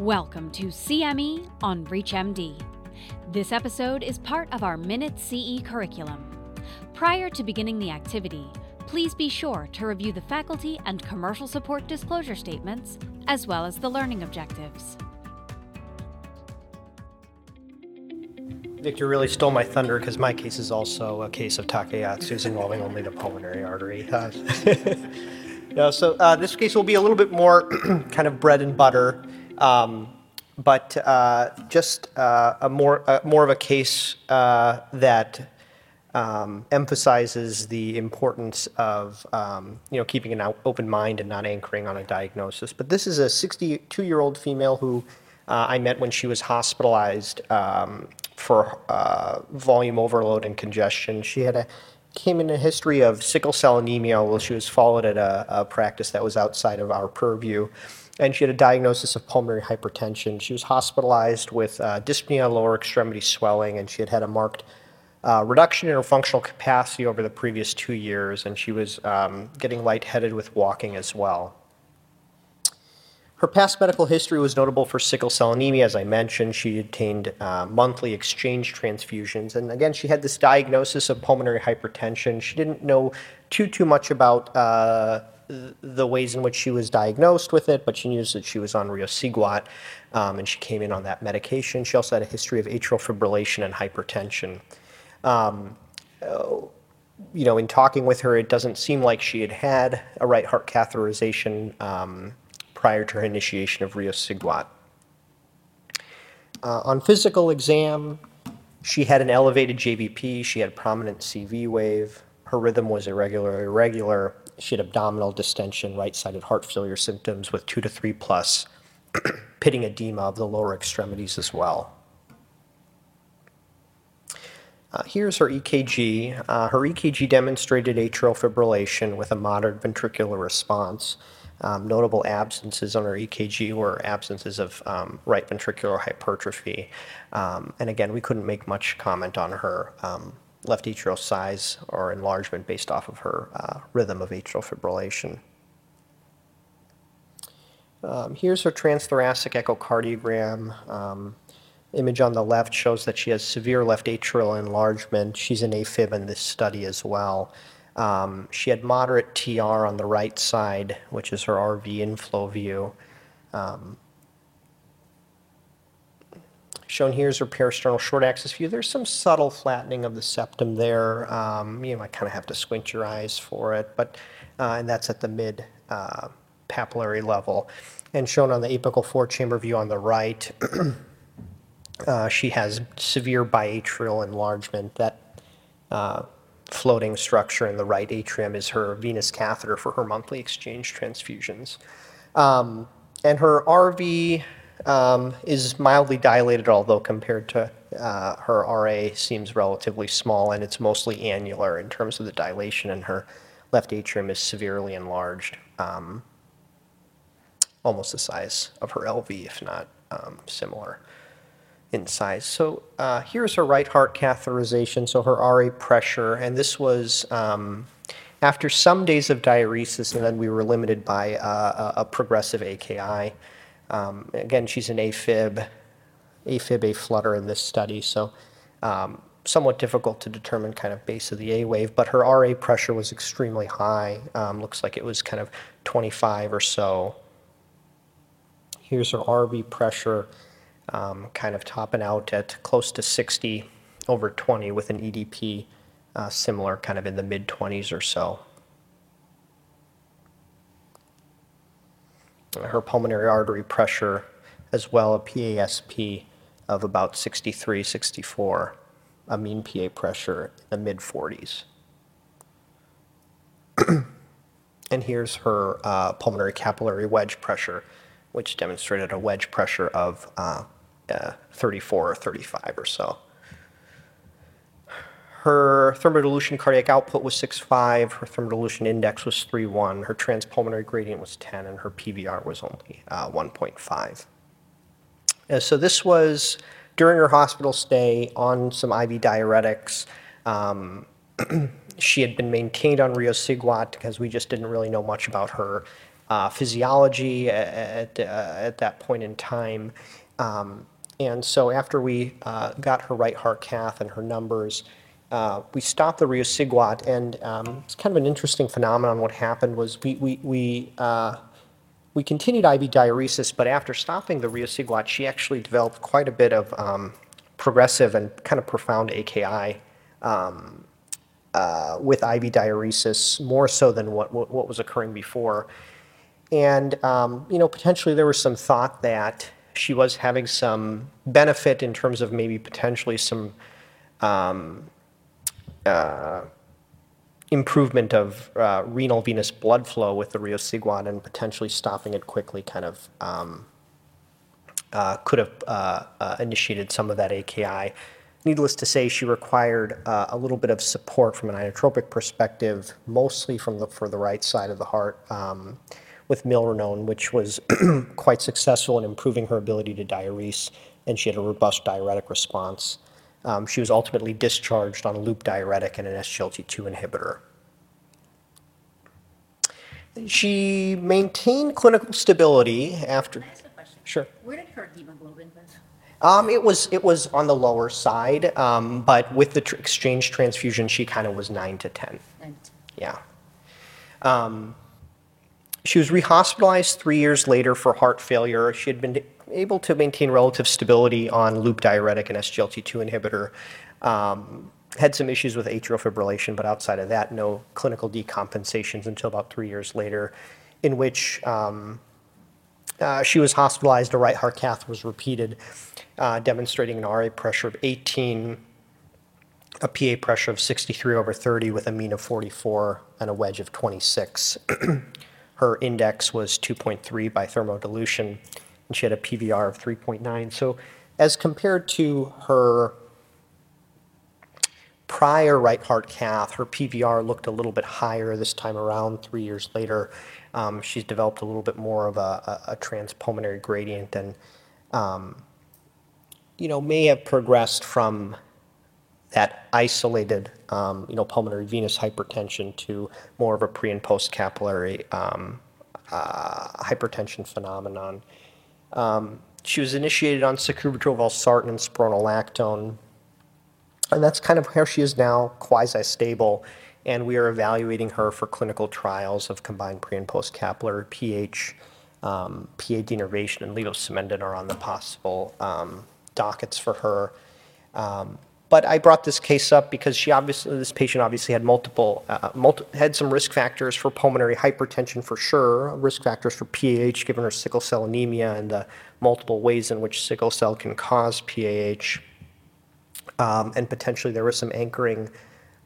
Welcome to CME on ReachMD. This episode is part of our Minute CE curriculum. Prior to beginning the activity, please be sure to review the faculty and commercial support disclosure statements, as well as the learning objectives. Victor really stole my thunder because my case is also a case of Takayasu's involving only the pulmonary artery. No, so uh, this case will be a little bit more kind of bread and butter, but uh, just uh, a more uh, more of a case that um, emphasizes the importance of um, you know keeping an open mind and not anchoring on a diagnosis. But this is a 62 year old female who I met when she was hospitalized um, for volume overload and congestion. She had a came in a history of sickle cell anemia while she was followed at a, a practice that was outside of our purview. And she had a diagnosis of pulmonary hypertension. She was hospitalized with uh, dyspnea, lower extremity swelling, and she had had a marked uh, reduction in her functional capacity over the previous two years, and she was um, getting lightheaded with walking as well. Her past medical history was notable for sickle cell anemia, as I mentioned. She obtained uh, monthly exchange transfusions. And again, she had this diagnosis of pulmonary hypertension. She didn't know too, too much about uh, the ways in which she was diagnosed with it, but she knew that she was on riociguat, um, and she came in on that medication. She also had a history of atrial fibrillation and hypertension. Um, you know, in talking with her, it doesn't seem like she had had a right heart catheterization um, prior to her initiation of riociguat. Uh, on physical exam, she had an elevated JVP, she had prominent CV wave, her rhythm was irregular, irregular. She had abdominal distension, right-sided heart failure symptoms with two to three plus pitting edema of the lower extremities as well. Uh, here's her EKG. Uh, her EKG demonstrated atrial fibrillation with a moderate ventricular response. Um, notable absences on her EKG were absences of um, right ventricular hypertrophy. Um, and again, we couldn't make much comment on her um, left atrial size or enlargement based off of her uh, rhythm of atrial fibrillation. Um, here's her transthoracic echocardiogram. Um, image on the left shows that she has severe left atrial enlargement. She's an AFib in this study as well. Um, she had moderate TR on the right side, which is her RV inflow view. Um, shown here is her parasternal short axis view. There's some subtle flattening of the septum there. Um, you might kind of have to squint your eyes for it, but uh, and that's at the mid uh, papillary level. And shown on the apical four chamber view on the right, uh, she has severe biatrial enlargement that uh, floating structure in the right atrium is her venous catheter for her monthly exchange transfusions. Um, and her RV um, is mildly dilated, although compared to uh, her RA seems relatively small, and it's mostly annular in terms of the dilation, and her left atrium is severely enlarged, um, almost the size of her LV, if not um, similar in size. So uh, here's her right heart catheterization, so her RA pressure, and this was um, after some days of diuresis, and then we were limited by uh, a, progressive AKI. Um, again, she's an AFib, AFib, A flutter in this study, so um, somewhat difficult to determine kind of base of the A wave, but her RA pressure was extremely high. Um, looks like it was kind of 25 or so. Here's her RV pressure um, kind of topping out at close to 60 over 20 with an EDP uh, similar kind of in the mid 20s or so. Her pulmonary artery pressure as well, a PASP of about 63, 64, a mean PA pressure in the mid 40s. and here's her uh, pulmonary capillary wedge pressure, which demonstrated a wedge pressure of uh, uh, 34 or 35 or so. Her thermodilution cardiac output was 6.5, her thermodilution index was 3.1, her transpulmonary gradient was 10, and her PVR was only uh, 1.5. Uh, so this was during her hospital stay on some IV diuretics. Um, she had been maintained on riociguat because we just didn't really know much about her uh, physiology at, at, uh, at that point in time. Um, and so after we uh, got her right heart cath and her numbers, uh, we stopped the riociguat, and um, it's kind of an interesting phenomenon. What happened was we, we, we, uh, we continued IV diuresis, but after stopping the riociguat, she actually developed quite a bit of um, progressive and kind of profound AKI um, uh, with IV diuresis, more so than what, what, what was occurring before. And, um, you know, potentially there was some thought that she was having some benefit in terms of maybe potentially some um, uh, improvement of uh, renal venous blood flow with the riociguat and potentially stopping it quickly kind of um, uh, could have uh, uh, initiated some of that AKI. Needless to say, she required uh, a little bit of support from an inotropic perspective, mostly from the for the right side of the heart, um, with milrinone, which was quite successful in improving her ability to diurese, and she had a robust diuretic response. Um, she was ultimately discharged on a loop diuretic and an SGLT2 inhibitor. She maintained clinical stability after. Can I ask a question? Sure. Where did her hemoglobin live? Um, it was it was on the lower side, um, but with the tr- exchange transfusion, she kind of was nine to ten. And Yeah. Um, she was rehospitalized three years later for heart failure. She had been able to maintain relative stability on loop diuretic and SGLT2 inhibitor. Um, had some issues with atrial fibrillation, but outside of that, no clinical decompensations until about three years later, in which um, uh, she was hospitalized. A right heart cath was repeated, uh, demonstrating an RA pressure of 18 a PA pressure of 63 over 30 with a mean of 44 and a wedge of 26. Her index was 2.3 by thermodilution, and she had a PVR of 3.9. So, as compared to her prior right heart cath, her PVR looked a little bit higher this time around, three years later. Um, she's developed a little bit more of a, transpulmonary gradient and, um, you know, may have progressed from that isolated, um, you know, pulmonary venous hypertension to more of a pre and post capillary um, uh, hypertension phenomenon. Um, she was initiated on sacubitril valsartan and spironolactone, and that's kind of where she is now, quasi-stable. And we are evaluating her for clinical trials of combined pre and post capillary PH, um, PA denervation, and levosimendan are on the possible um, dockets for her. But I brought this case up because she obviously, this patient obviously had multiple, uh, multi, had some risk factors for pulmonary hypertension for sure, risk factors for PAH given her sickle cell anemia and the multiple ways in which sickle cell can cause PAH. Um, and potentially there was some anchoring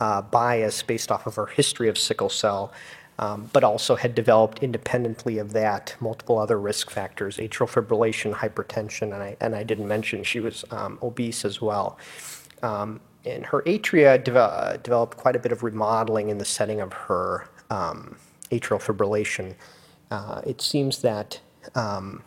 uh, bias based off of her history of sickle cell, um, but also had developed independently of that multiple other risk factors, atrial fibrillation, hypertension, and I, and I didn't mention she was um, obese as well. Um, and her atria uh, developed quite a bit of remodeling in the setting of her um, atrial fibrillation. Uh, it seems that um,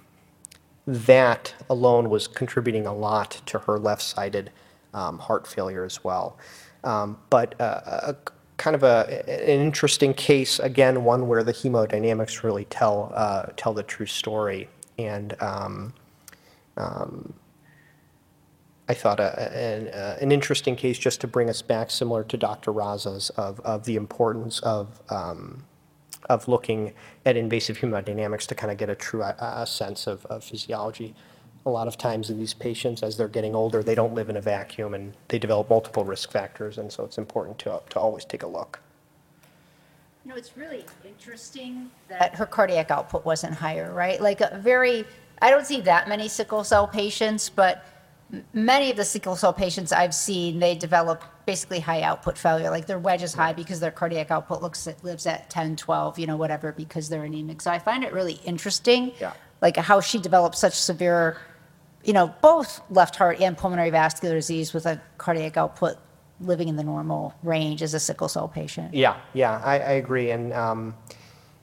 that alone was contributing a lot to her left-sided um, heart failure as well. Um, but uh, a, kind of a, an interesting case, again, one where the hemodynamics really tell uh, tell the true story. And um, um, I thought a, an, uh, an interesting case just to bring us back, similar to Dr. Raza's, of, of the importance of um, of looking at invasive hemodynamics to kind of get a true uh, uh, sense of, of physiology. A lot of times in these patients, as they're getting older, they don't live in a vacuum and they develop multiple risk factors, and so it's important to, to always take a look. You know, it's really interesting that her cardiac output wasn't higher, right? Like a very, I don't see that many sickle cell patients, but m- many of the sickle cell patients I've seen, they develop basically high output failure. Like their wedge is high because their cardiac output looks at, lives at 10, 12, you know, whatever, because they're anemic. So I find it really interesting, Yeah. like how she developed such severe, you know, both left heart and pulmonary vascular disease with a cardiac output living in the normal range as a sickle cell patient. Yeah, yeah, I, I agree. And, um,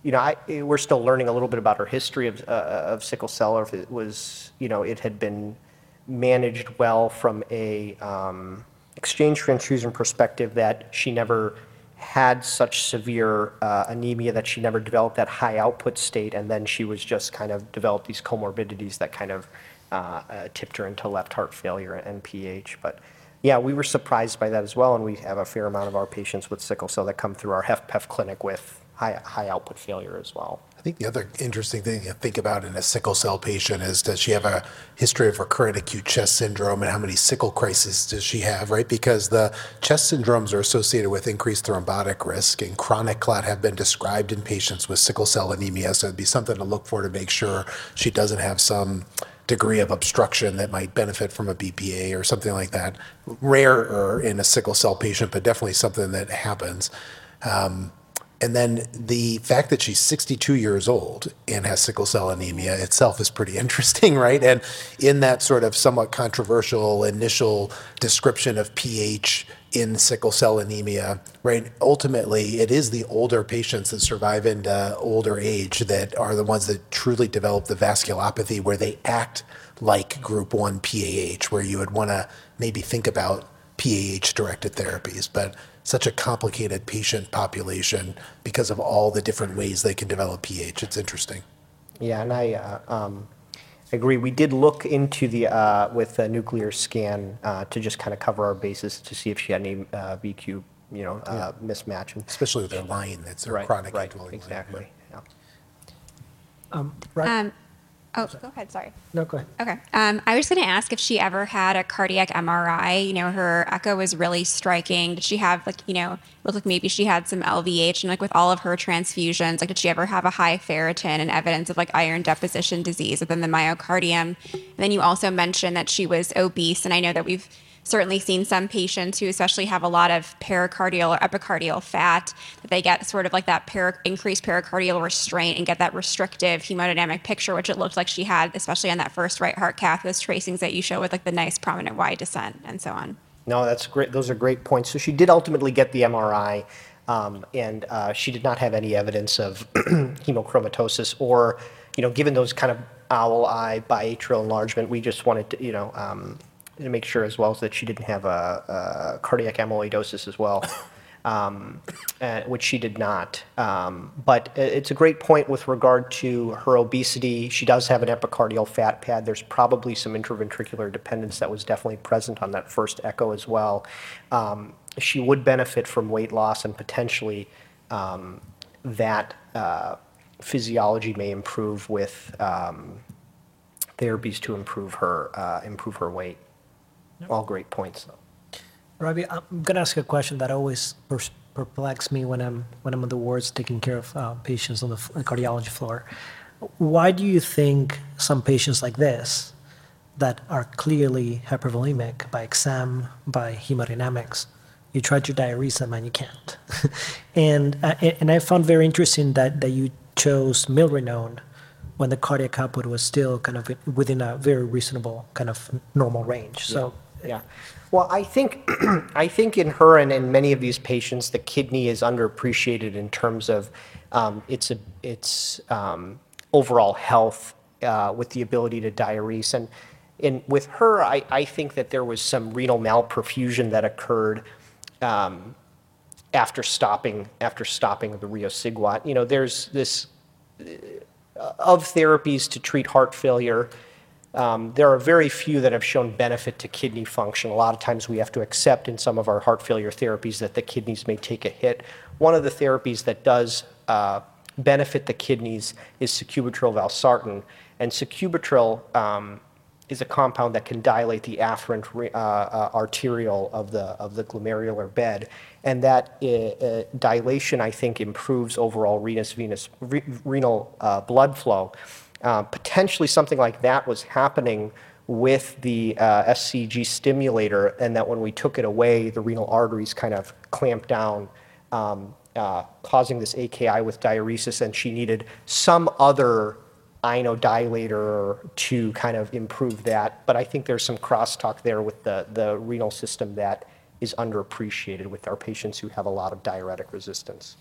you know, I, we're still learning a little bit about her history of, uh, of sickle cell, or if it was, you know, it had been managed well from a um, exchange transfusion perspective that she never had such severe uh, anemia that she never developed that high output state, and then she was just kind of developed these comorbidities that kind of uh, uh, tipped her into left heart failure and PH. But yeah, we were surprised by that as well, and we have a fair amount of our patients with sickle cell that come through our HFpEF clinic with high, high output failure as well. I think the other interesting thing to think about in a sickle cell patient is does she have a history of recurrent acute chest syndrome and how many sickle crises does she have, right? Because the chest syndromes are associated with increased thrombotic risk and chronic clot have been described in patients with sickle cell anemia. So it'd be something to look for to make sure she doesn't have some degree of obstruction that might benefit from a BPA or something like that. Rarer in a sickle cell patient, but definitely something that happens. Um, and then the fact that she's 62 years old and has sickle cell anemia itself is pretty interesting, right? And in that sort of somewhat controversial initial description of PH in sickle cell anemia, right? Ultimately, it is the older patients that survive into older age that are the ones that truly develop the vasculopathy where they act like group 1 PAH, where you would want to maybe think about PAH directed therapies. But such a complicated patient population because of all the different ways they can develop PH. It's interesting. Yeah, and I uh, um, agree. We did look into the, uh, with a nuclear scan uh, to just kind of cover our bases to see if she had any uh, VQ, you know, uh, mismatch. And Especially with their line, that's their Right, chronic right, indwelling line, yeah. exactly. Right? Um, oh, go ahead. Sorry. no, go ahead. Okay. Um, I was going to ask if she ever had a cardiac MRI. You know, her echo was really striking. Did she have like, you know, looked like maybe she had some LVH and like with all of her transfusions, like did she ever have a high ferritin and evidence of like iron deposition disease within the myocardium? And then you also mentioned that she was obese, and I know that we've certainly seen some patients who especially have a lot of pericardial or epicardial fat that they get sort of like that increased pericardial restraint and get that restrictive hemodynamic picture which it looked like she had especially on that first right heart cath those tracings that you show with like the nice prominent y descent and so on No, that's great. Those are great points. So she did ultimately get the MRI, um, and uh, she did not have any evidence of hemochromatosis or, you know, given those kind of owl eye biatrial enlargement, we just wanted to, you know, um, to make sure as well that she didn't have a, a cardiac amyloidosis as well. Um, uh, which she did not. Um, but it's a great point with regard to her obesity. She does have an epicardial fat pad. There's probably some interventricular dependence that was definitely present on that first echo as well. Um, she would benefit from weight loss and potentially um, that uh, physiology may improve with um, therapies to improve her uh, improve her weight. All great points. Though. Ravi, I'm gonna ask a question that always pers- perplexes me when I'm when I'm on the wards taking care of uh, patients on the f- cardiology floor. Why do you think some patients like this, that are clearly hypervolemic by exam, by hemodynamics, you try to diurese them and you can't? and uh, and I found very interesting that that you chose milrinone when the cardiac output was still kind of within a very reasonable kind of normal range. So. Yeah. Well, I think I think in her and in many of these patients, the kidney is underappreciated in terms of um, its a, its um, overall health uh, with the ability to diurese. And in with her, I, I think that there was some renal malperfusion that occurred um, after stopping after stopping the riociguat. You know, there's this of therapies to treat heart failure, um, there are very few that have shown benefit to kidney function. A lot of times we have to accept in some of our heart failure therapies that the kidneys may take a hit. One of the therapies that does uh, benefit the kidneys is sacubitril valsartan. And sacubitril um, is a compound that can dilate the afferent re- uh, uh, arteriole of the, of the glomerular bed. And that dilation, I think, improves overall venous, venous, re- renal blood flow. Uh, potentially something like that was happening with the uh, SCG stimulator, and that when we took it away, the renal arteries kind of clamped down, um, uh, causing this AKI with diuresis, and she needed some other inodilator to kind of improve that. But I think there's some crosstalk there with the, the renal system that is underappreciated with our patients who have a lot of diuretic resistance.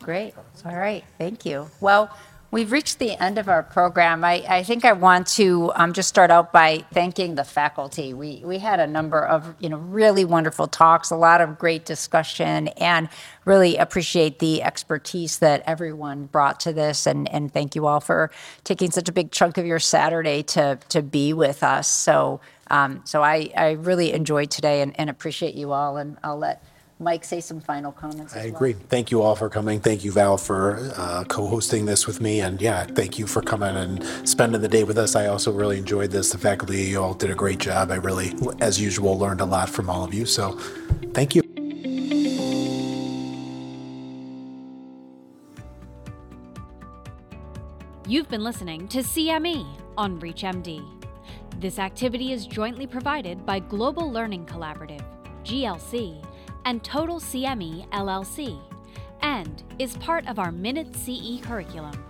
Great. All right. Thank you. Well, We've reached the end of our program. I, I think I want to um, just start out by thanking the faculty. We, we had a number of, you know, really wonderful talks, a lot of great discussion, and really appreciate the expertise that everyone brought to this. And, and thank you all for taking such a big chunk of your Saturday to, to be with us. So, um, so I, I really enjoyed today and, and appreciate you all. And I'll let Mike say some final comments I as well. agree. Thank you all for coming. Thank you, Val, for uh, co-hosting this with me. And yeah, thank you for coming and spending the day with us. I also really enjoyed this. The faculty, you all did a great job. I really, as usual, learned a lot from all of you. So thank you. You've been listening to CME on ReachMD. This activity is jointly provided by Global Learning Collaborative, GLC, and Total CME LLC, and is part of our Minute CE curriculum.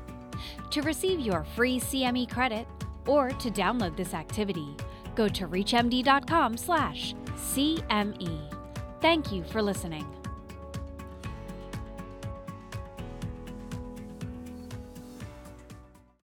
To receive your free CME credit or to download this activity, go to reachmd.com/cme. Thank you for listening.